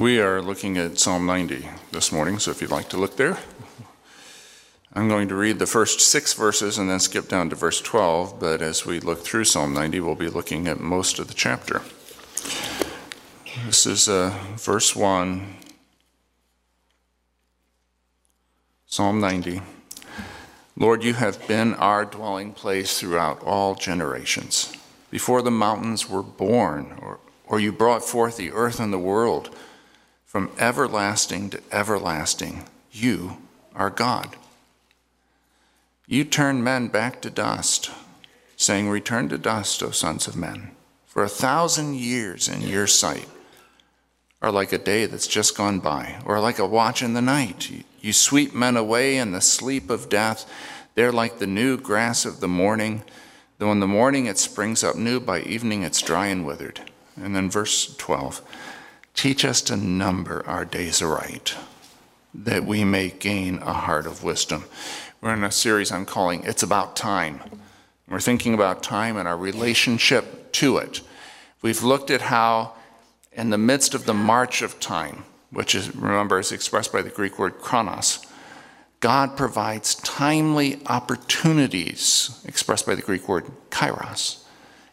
We are looking at Psalm 90 this morning, so if you'd like to look there. I'm going to read the first six verses and then skip down to verse 12, but as we look through Psalm 90, we'll be looking at most of the chapter. This is uh, verse 1, Psalm 90. Lord, you have been our dwelling place throughout all generations. Before the mountains were born, or, or you brought forth the earth and the world, from everlasting to everlasting, you are God. You turn men back to dust, saying, Return to dust, O sons of men. For a thousand years in your sight are like a day that's just gone by, or like a watch in the night. You sweep men away in the sleep of death. They're like the new grass of the morning. Though in the morning it springs up new, by evening it's dry and withered. And then verse 12 Teach us to number our days aright, that we may gain a heart of wisdom. We're in a series I'm calling It's About Time. We're thinking about time and our relationship to it. We've looked at how, in the midst of the march of time, which is, remember, is expressed by the Greek word chronos, God provides timely opportunities, expressed by the Greek word kairos,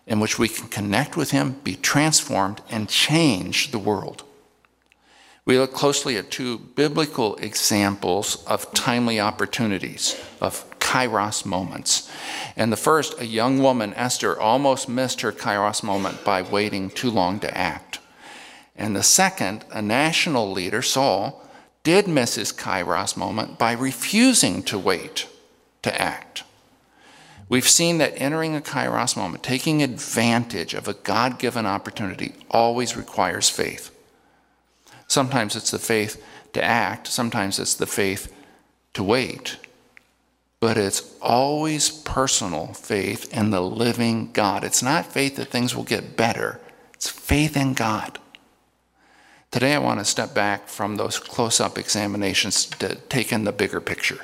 in which we can connect with Him, be transformed, and change the world. We look closely at two biblical examples of timely opportunities, of kairos moments. And the first, a young woman, Esther, almost missed her kairos moment by waiting too long to act. And the second, a national leader, Saul, did miss his kairos moment by refusing to wait to act. We've seen that entering a kairos moment, taking advantage of a God given opportunity, always requires faith. Sometimes it's the faith to act, sometimes it's the faith to wait. But it's always personal faith in the living God. It's not faith that things will get better, it's faith in God. Today, I want to step back from those close up examinations to take in the bigger picture.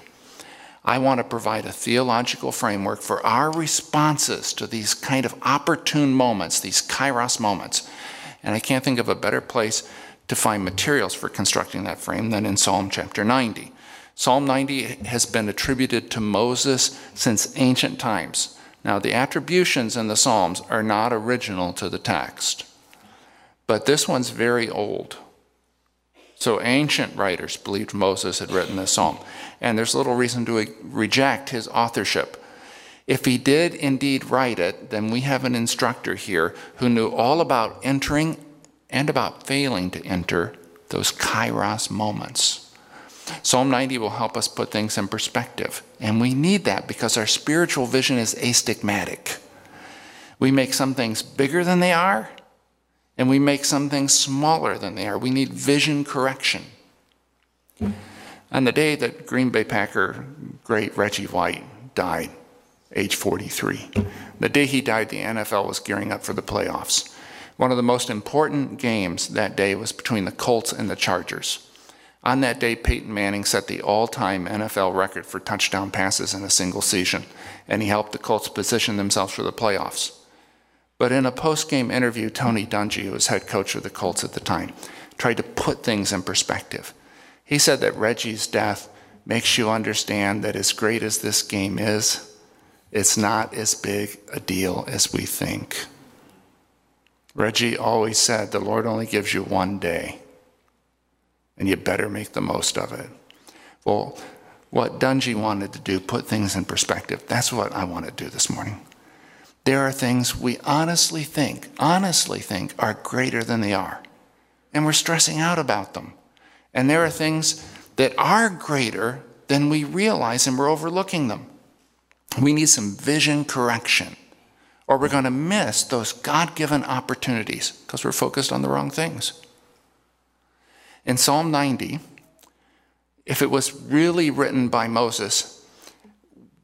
I want to provide a theological framework for our responses to these kind of opportune moments, these kairos moments. And I can't think of a better place to find materials for constructing that frame than in Psalm chapter 90. Psalm 90 has been attributed to Moses since ancient times. Now, the attributions in the Psalms are not original to the text, but this one's very old. So, ancient writers believed Moses had written this psalm, and there's little reason to reject his authorship. If he did indeed write it, then we have an instructor here who knew all about entering and about failing to enter those kairos moments. Psalm 90 will help us put things in perspective, and we need that because our spiritual vision is astigmatic. We make some things bigger than they are, and we make some things smaller than they are. We need vision correction. On the day that Green Bay Packer great Reggie White died, age 43, the day he died, the NFL was gearing up for the playoffs. One of the most important games that day was between the Colts and the Chargers. On that day, Peyton Manning set the all time NFL record for touchdown passes in a single season, and he helped the Colts position themselves for the playoffs. But in a post game interview, Tony Dungy, who was head coach of the Colts at the time, tried to put things in perspective. He said that Reggie's death makes you understand that as great as this game is, it's not as big a deal as we think. Reggie always said, The Lord only gives you one day, and you better make the most of it. Well, what Dungy wanted to do, put things in perspective, that's what I want to do this morning. There are things we honestly think, honestly think, are greater than they are, and we're stressing out about them. And there are things that are greater than we realize, and we're overlooking them. We need some vision correction or we're going to miss those God given opportunities because we're focused on the wrong things. In Psalm 90, if it was really written by Moses,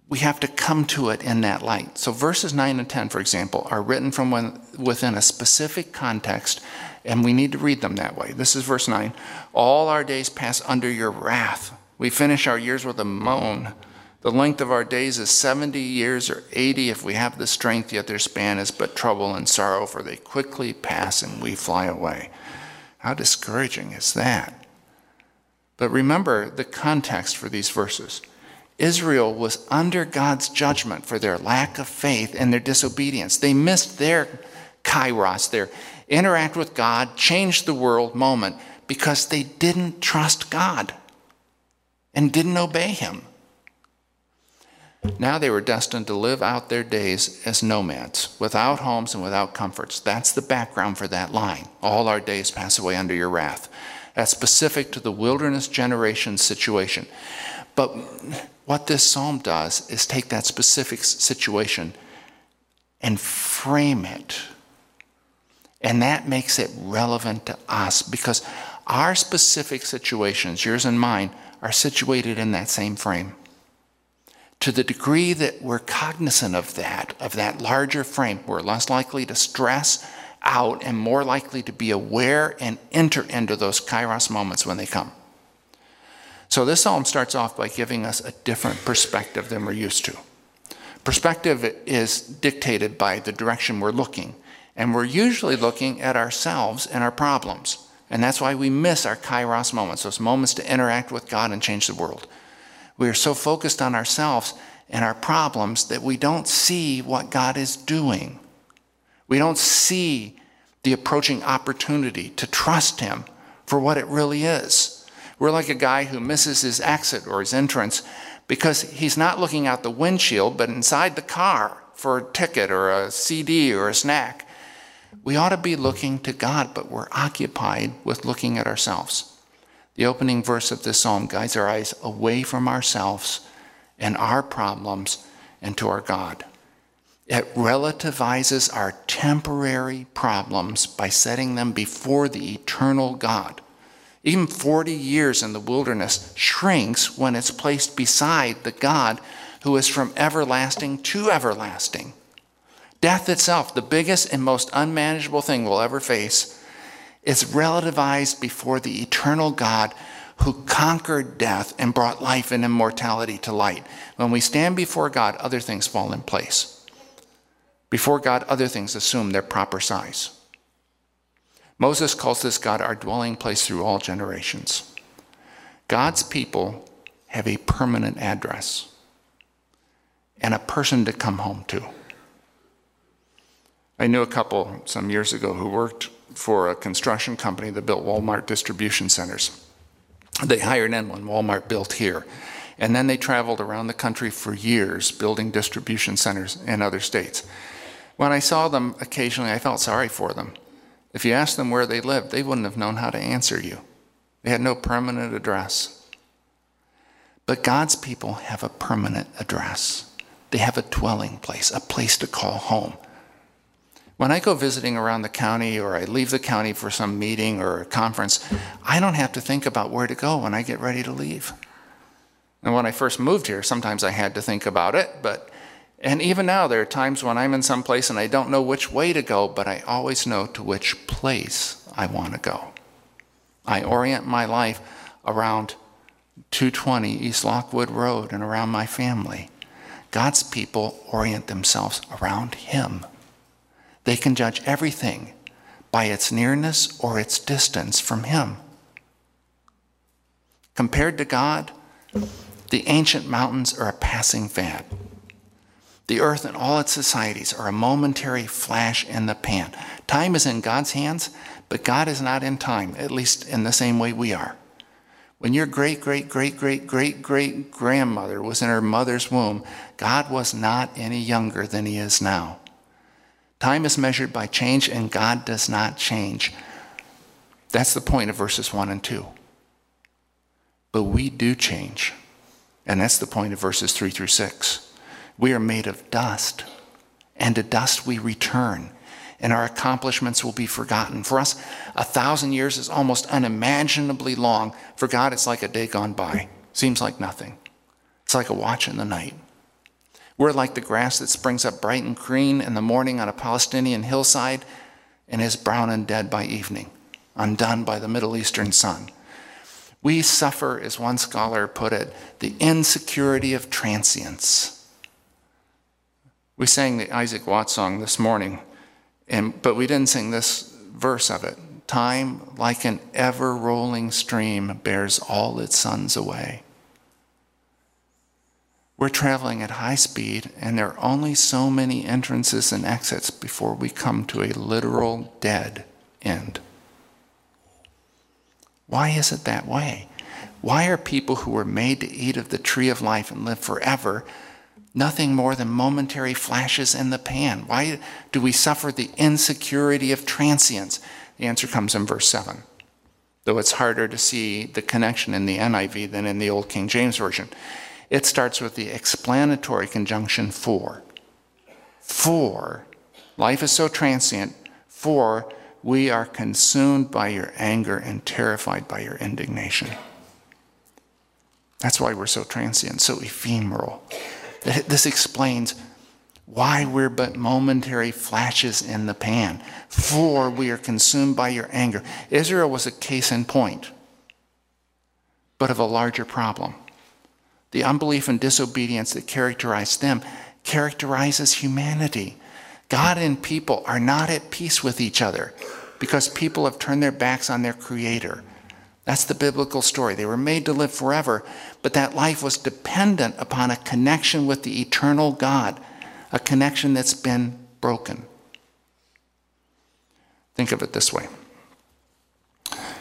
we have to come to it in that light. So, verses 9 and 10, for example, are written from within a specific context, and we need to read them that way. This is verse 9 All our days pass under your wrath. We finish our years with a moan. The length of our days is 70 years or 80 if we have the strength, yet their span is but trouble and sorrow, for they quickly pass and we fly away. How discouraging is that? But remember the context for these verses. Israel was under God's judgment for their lack of faith and their disobedience. They missed their kairos, their interact with God, change the world moment because they didn't trust God and didn't obey Him. Now they were destined to live out their days as nomads, without homes and without comforts. That's the background for that line. All our days pass away under your wrath. That's specific to the wilderness generation situation. But what this psalm does is take that specific situation and frame it. And that makes it relevant to us because our specific situations, yours and mine, are situated in that same frame. To the degree that we're cognizant of that, of that larger frame, we're less likely to stress out and more likely to be aware and enter into those kairos moments when they come. So this psalm starts off by giving us a different perspective than we're used to. Perspective is dictated by the direction we're looking, and we're usually looking at ourselves and our problems. And that's why we miss our kairos moments, those moments to interact with God and change the world. We are so focused on ourselves and our problems that we don't see what God is doing. We don't see the approaching opportunity to trust Him for what it really is. We're like a guy who misses his exit or his entrance because he's not looking out the windshield, but inside the car for a ticket or a CD or a snack. We ought to be looking to God, but we're occupied with looking at ourselves. The opening verse of this psalm guides our eyes away from ourselves and our problems and to our God. It relativizes our temporary problems by setting them before the eternal God. Even 40 years in the wilderness shrinks when it's placed beside the God who is from everlasting to everlasting. Death itself, the biggest and most unmanageable thing we'll ever face, is relativized before the eternal God who conquered death and brought life and immortality to light. When we stand before God, other things fall in place. Before God, other things assume their proper size. Moses calls this God our dwelling place through all generations. God's people have a permanent address and a person to come home to. I knew a couple some years ago who worked for a construction company that built Walmart distribution centers. They hired in when Walmart built here. And then they traveled around the country for years building distribution centers in other states. When I saw them occasionally, I felt sorry for them. If you asked them where they lived, they wouldn't have known how to answer you. They had no permanent address. But God's people have a permanent address. They have a dwelling place, a place to call home. When I go visiting around the county or I leave the county for some meeting or a conference, I don't have to think about where to go when I get ready to leave. And when I first moved here, sometimes I had to think about it, but and even now, there are times when I'm in some place and I don't know which way to go, but I always know to which place I want to go. I orient my life around 220 East Lockwood Road and around my family. God's people orient themselves around Him. They can judge everything by its nearness or its distance from Him. Compared to God, the ancient mountains are a passing fad. The earth and all its societies are a momentary flash in the pan. Time is in God's hands, but God is not in time, at least in the same way we are. When your great, great, great, great, great, great grandmother was in her mother's womb, God was not any younger than he is now. Time is measured by change, and God does not change. That's the point of verses 1 and 2. But we do change. And that's the point of verses 3 through 6. We are made of dust, and to dust we return, and our accomplishments will be forgotten. For us, a thousand years is almost unimaginably long. For God, it's like a day gone by. Seems like nothing. It's like a watch in the night. We're like the grass that springs up bright and green in the morning on a Palestinian hillside and is brown and dead by evening, undone by the Middle Eastern sun. We suffer, as one scholar put it, the insecurity of transience. We sang the Isaac Watts song this morning, and, but we didn't sing this verse of it. time, like an ever rolling stream, bears all its sons away. We're traveling at high speed, and there are only so many entrances and exits before we come to a literal dead end. Why is it that way? Why are people who were made to eat of the tree of life and live forever nothing more than momentary flashes in the pan? Why do we suffer the insecurity of transience? The answer comes in verse 7, though it's harder to see the connection in the NIV than in the Old King James Version. It starts with the explanatory conjunction for. For, life is so transient, for we are consumed by your anger and terrified by your indignation. That's why we're so transient, so ephemeral. This explains why we're but momentary flashes in the pan. For we are consumed by your anger. Israel was a case in point, but of a larger problem. The unbelief and disobedience that characterized them characterizes humanity. God and people are not at peace with each other because people have turned their backs on their Creator. That's the biblical story. They were made to live forever, but that life was dependent upon a connection with the eternal God, a connection that's been broken. Think of it this way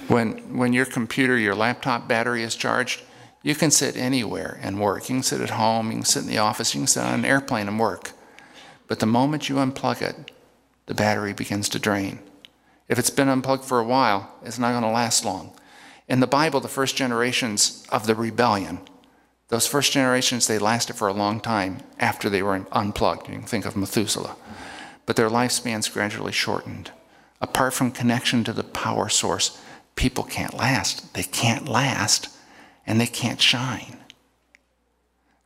when, when your computer, your laptop battery is charged, you can sit anywhere and work. You can sit at home, you can sit in the office, you can sit on an airplane and work. But the moment you unplug it, the battery begins to drain. If it's been unplugged for a while, it's not going to last long. In the Bible, the first generations of the rebellion, those first generations, they lasted for a long time after they were unplugged. You can think of Methuselah. But their lifespans gradually shortened. Apart from connection to the power source, people can't last. They can't last and they can't shine.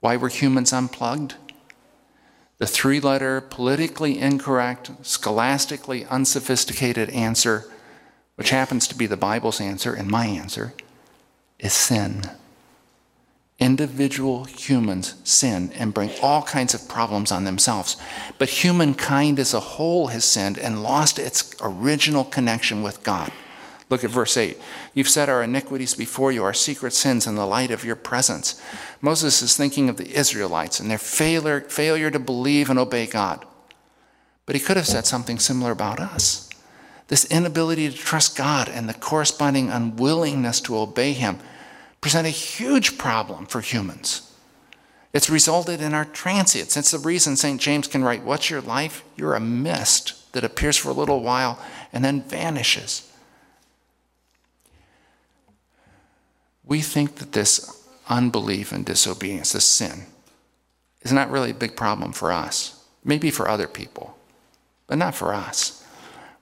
Why were humans unplugged? The three letter, politically incorrect, scholastically unsophisticated answer, which happens to be the Bible's answer and my answer, is sin. Individual humans sin and bring all kinds of problems on themselves. But humankind as a whole has sinned and lost its original connection with God. Look at verse 8. You've set our iniquities before you, our secret sins in the light of your presence. Moses is thinking of the Israelites and their failure, failure to believe and obey God. But he could have said something similar about us. This inability to trust God and the corresponding unwillingness to obey Him present a huge problem for humans. It's resulted in our transience. It's the reason St. James can write, What's your life? You're a mist that appears for a little while and then vanishes. we think that this unbelief and disobedience, this sin, is not really a big problem for us. Maybe for other people, but not for us.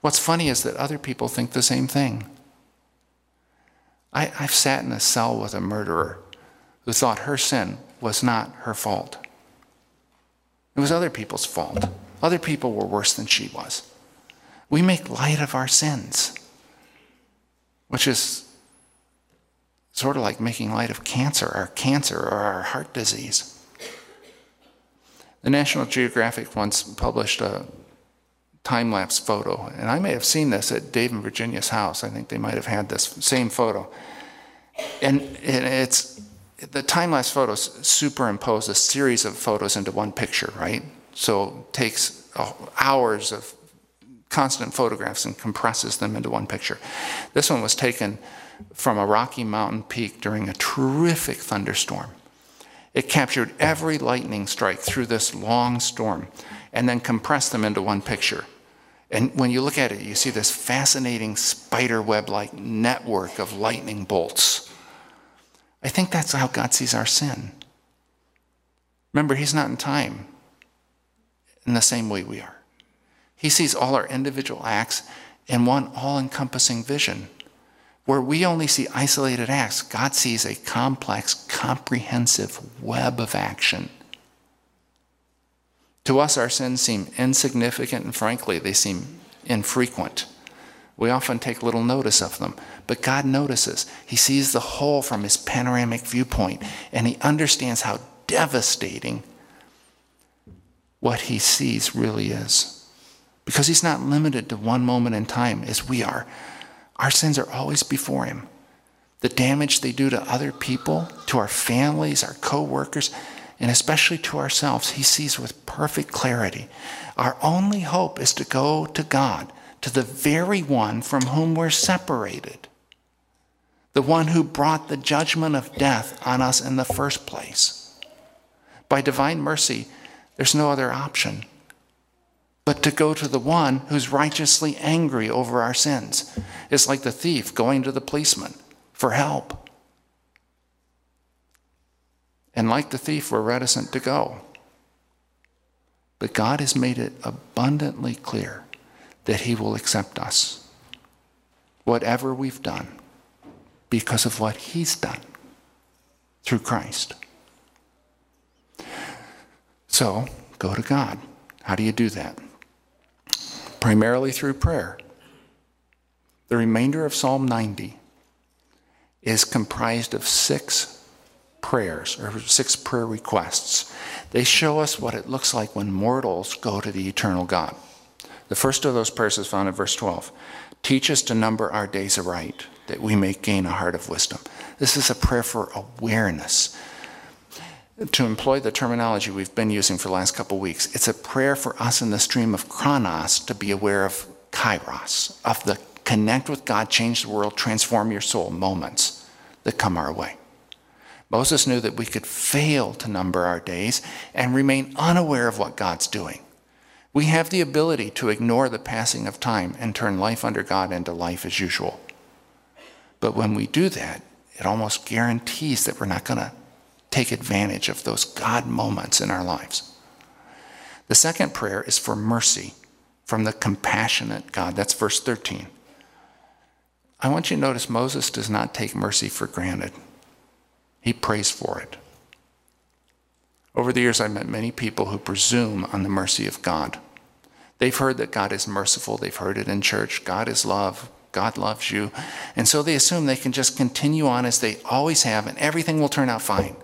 What's funny is that other people think the same thing. I, have sat in a cell with a murderer who thought her sin was not her fault. It was other people's fault. Other people were worse than she was. We make light of our sins, which is sort of like making light of cancer, our cancer or our heart disease. The National Geographic once published a time lapse photo, and I may have seen this at Dave and Virginia's house. I think they might have had this same photo. And it's the time lapse photos superimpose a series of photos into one picture, right? So it takes uh, hours of constant photographs and compresses them into one picture. This one was taken from a Rocky Mountain peak during a terrific thunderstorm. It captured every lightning strike through this long storm and then compressed them into one picture. And when you look at it, you see this fascinating spider web like network of lightning bolts. I think that's how God sees our sin. Remember, He's not in time in the same way we are. He sees all our individual acts in one all encompassing vision. Where we only see isolated acts, God sees a complex, comprehensive web of action. To us, our sins seem insignificant and frankly, they seem infrequent. We often take little notice of them, but God notices. He sees the whole from his panoramic viewpoint, and he understands how devastating what he sees really is. Because he's not limited to one moment in time as we are. Our sins are always before Him. The damage they do to other people, to our families, our co workers, and especially to ourselves, He sees with perfect clarity. Our only hope is to go to God, to the very one from whom we're separated, the one who brought the judgment of death on us in the first place. By divine mercy, there's no other option but to go to the one who's righteously angry over our sins. It's like the thief going to the policeman for help. And like the thief, we're reticent to go. But God has made it abundantly clear that He will accept us, whatever we've done, because of what He's done through Christ. So, go to God. How do you do that? Primarily through prayer. The remainder of Psalm 90 is comprised of six prayers or six prayer requests. They show us what it looks like when mortals go to the eternal God. The first of those prayers is found in verse 12. Teach us to number our days aright, that we may gain a heart of wisdom. This is a prayer for awareness. To employ the terminology we've been using for the last couple of weeks, it's a prayer for us in the stream of chronos to be aware of kairos, of the connect with God, change the world, transform your soul moments that come our way. Moses knew that we could fail to number our days and remain unaware of what God's doing. We have the ability to ignore the passing of time and turn life under God into life as usual. But when we do that, it almost guarantees that we're not going to take advantage of those God moments in our lives. The second prayer is for mercy from the compassionate God. That's verse 13. I want you to notice Moses does not take mercy for granted, he prays for it. Over the years, I've met many people who presume on the mercy of God. They've heard that God is merciful, they've heard it in church. God is love, God loves you. And so they assume they can just continue on as they always have, and everything will turn out fine.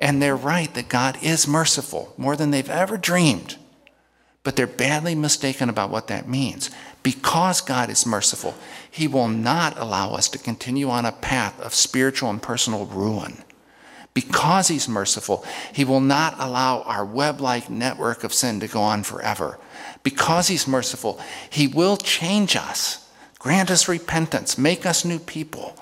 And they're right that God is merciful more than they've ever dreamed. But they're badly mistaken about what that means. Because God is merciful, He will not allow us to continue on a path of spiritual and personal ruin. Because He's merciful, He will not allow our web like network of sin to go on forever. Because He's merciful, He will change us, grant us repentance, make us new people.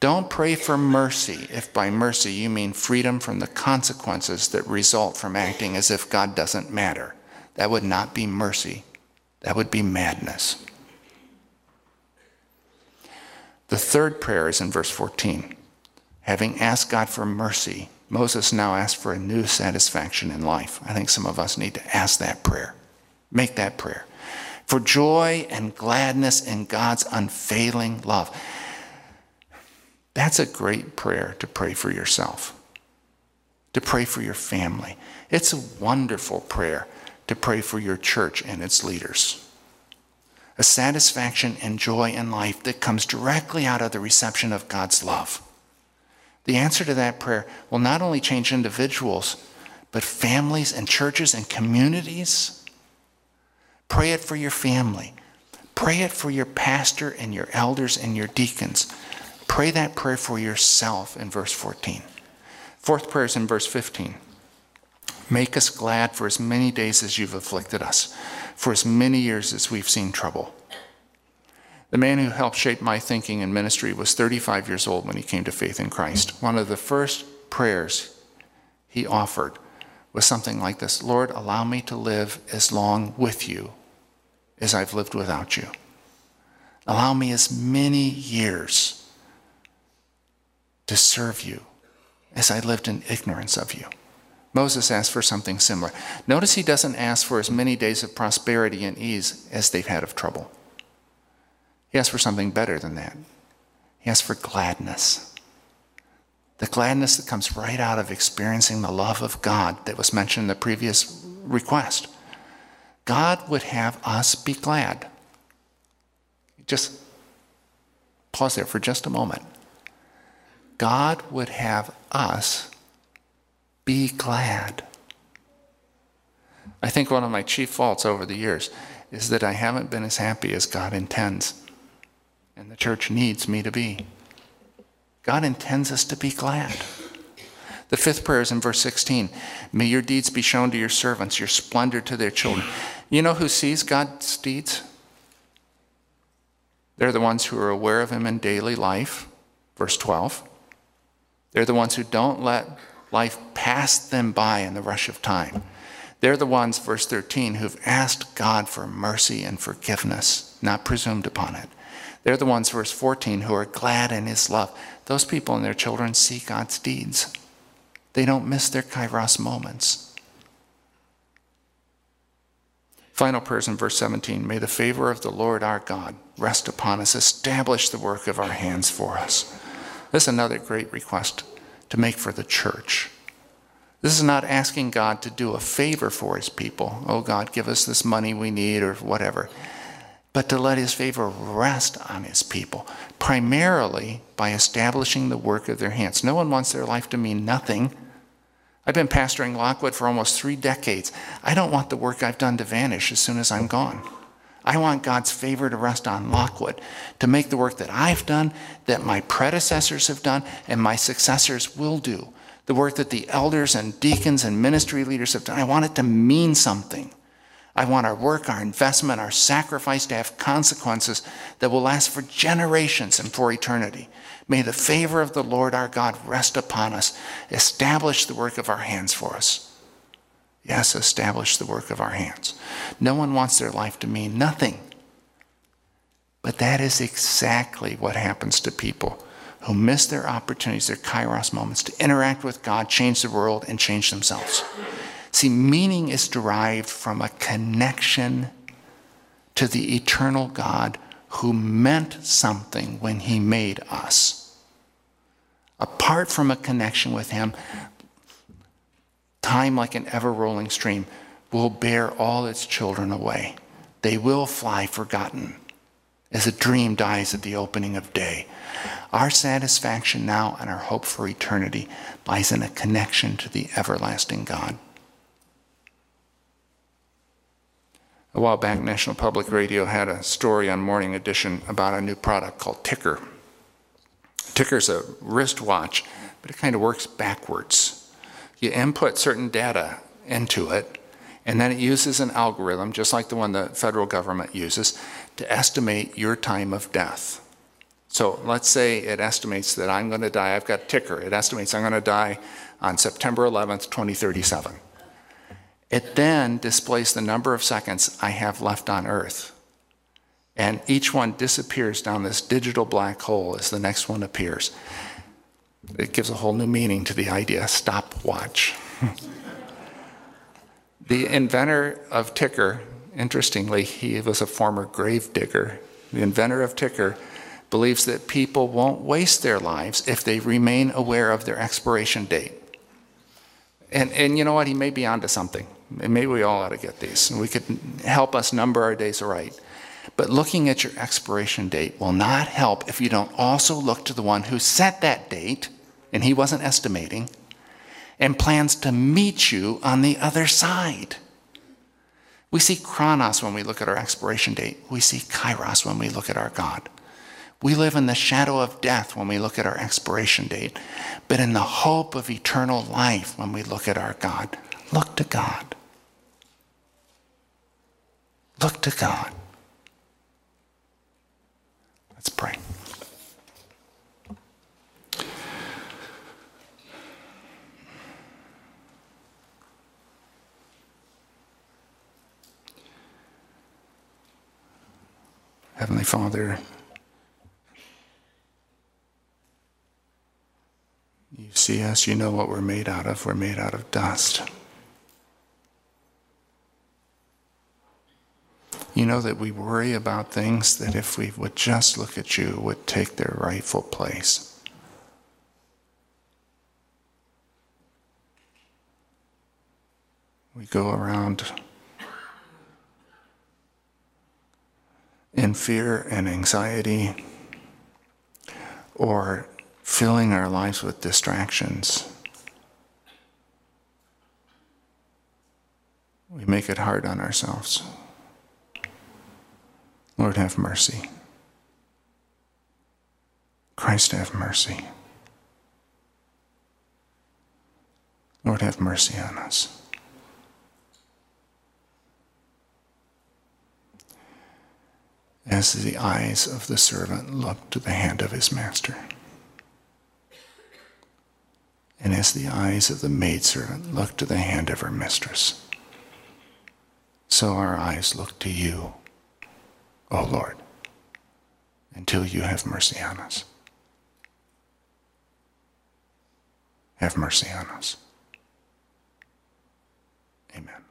Don't pray for mercy if by mercy you mean freedom from the consequences that result from acting as if God doesn't matter. That would not be mercy, that would be madness. The third prayer is in verse 14. Having asked God for mercy, Moses now asks for a new satisfaction in life. I think some of us need to ask that prayer. Make that prayer. For joy and gladness in God's unfailing love. That's a great prayer to pray for yourself, to pray for your family. It's a wonderful prayer to pray for your church and its leaders. A satisfaction and joy in life that comes directly out of the reception of God's love. The answer to that prayer will not only change individuals, but families and churches and communities. Pray it for your family. Pray it for your pastor and your elders and your deacons. Pray that prayer for yourself in verse 14. Fourth prayer is in verse 15. Make us glad for as many days as you've afflicted us, for as many years as we've seen trouble. The man who helped shape my thinking and ministry was 35 years old when he came to faith in Christ. One of the first prayers he offered was something like this Lord, allow me to live as long with you as I've lived without you. Allow me as many years to serve you as I lived in ignorance of you. Moses asked for something similar. Notice he doesn't ask for as many days of prosperity and ease as they've had of trouble. He asked for something better than that. He asked for gladness. The gladness that comes right out of experiencing the love of God that was mentioned in the previous request. God would have us be glad. Just pause there for just a moment. God would have us be glad. I think one of my chief faults over the years is that I haven't been as happy as God intends. and the church needs me to be. God intends us to be glad. The fifth prayer is in verse 16. May your deeds be shown to your servants, your splendor to their children. You know who sees God's deeds? They're the ones who are aware of Him in daily life. Verse 12. They're the ones who don't let life passed them by in the rush of time. They're the ones, verse 13, who've asked God for mercy and forgiveness, not presumed upon it. They're the ones, verse 14, who are glad in His love. Those people and their children see God's deeds. They don't miss their kairos moments. Final prayers in verse 17 May the favor of the Lord our God rest upon us, establish the work of our hands for us. This is another great request to make for the church. This is not asking God to do a favor for his people. Oh, God, give us this money we need or whatever. But to let his favor rest on his people, primarily by establishing the work of their hands. No one wants their life to mean nothing. I've been pastoring Lockwood for almost three decades. I don't want the work I've done to vanish as soon as I'm gone. I want God's favor to rest on Lockwood, to make the work that I've done, that my predecessors have done, and my successors will do. The work that the elders and deacons and ministry leaders have done. I want it to mean something. I want our work, our investment, our sacrifice to have consequences that will last for generations and for eternity. May the favor of the Lord our God rest upon us. Establish the work of our hands for us. Yes, establish the work of our hands. No one wants their life to mean nothing. But that is exactly what happens to people who miss their opportunities, their kairos moments to interact with God, change the world, and change themselves. See, meaning is derived from a connection to the eternal God who meant something when he made us. Apart from a connection with him, Time, like an ever rolling stream, will bear all its children away. They will fly forgotten as a dream dies at the opening of day. Our satisfaction now and our hope for eternity lies in a connection to the everlasting God. A while back, National Public Radio had a story on Morning Edition about a new product called Tikker. Tikker's a wristwatch, but it kind of works backwards you input certain data into it, and then it uses an algorithm, just like the one the federal government uses, to estimate your time of death. So let's say it estimates that I'm going to die, I've got a ticker, it estimates I'm going to die on September 11th, 2037. It then displays the number of seconds I have left on Earth. And each one disappears down this digital black hole as the next one appears. It gives a whole new meaning to the idea stopwatch. the inventor of Tikker, interestingly, he was a former grave digger. The inventor of Tikker believes that people won't waste their lives if they remain aware of their expiration date. And, and you know what? He may be onto something. Maybe we all ought to get these. We could help us number our days right. But looking at your expiration date will not help if you don't also look to the one who set that date and he wasn't estimating, and plans to meet you on the other side. We see chronos when we look at our expiration date. We see kairos when we look at our God. We live in the shadow of death when we look at our expiration date, but in the hope of eternal life when we look at our God. Look to God. Look to God. Let's pray. Heavenly Father, you see us, you know what we're made out of. We're made out of dust. You know that we worry about things that if we would just look at you would take their rightful place. We go around in fear and anxiety or filling our lives with distractions. We make it hard on ourselves. Lord, have mercy. Christ, have mercy. Lord, have mercy on us. As the eyes of the servant look to the hand of his master, and as the eyes of the maidservant look to the hand of her mistress, so our eyes look to you, O Lord, until you have mercy on us. Have mercy on us. Amen.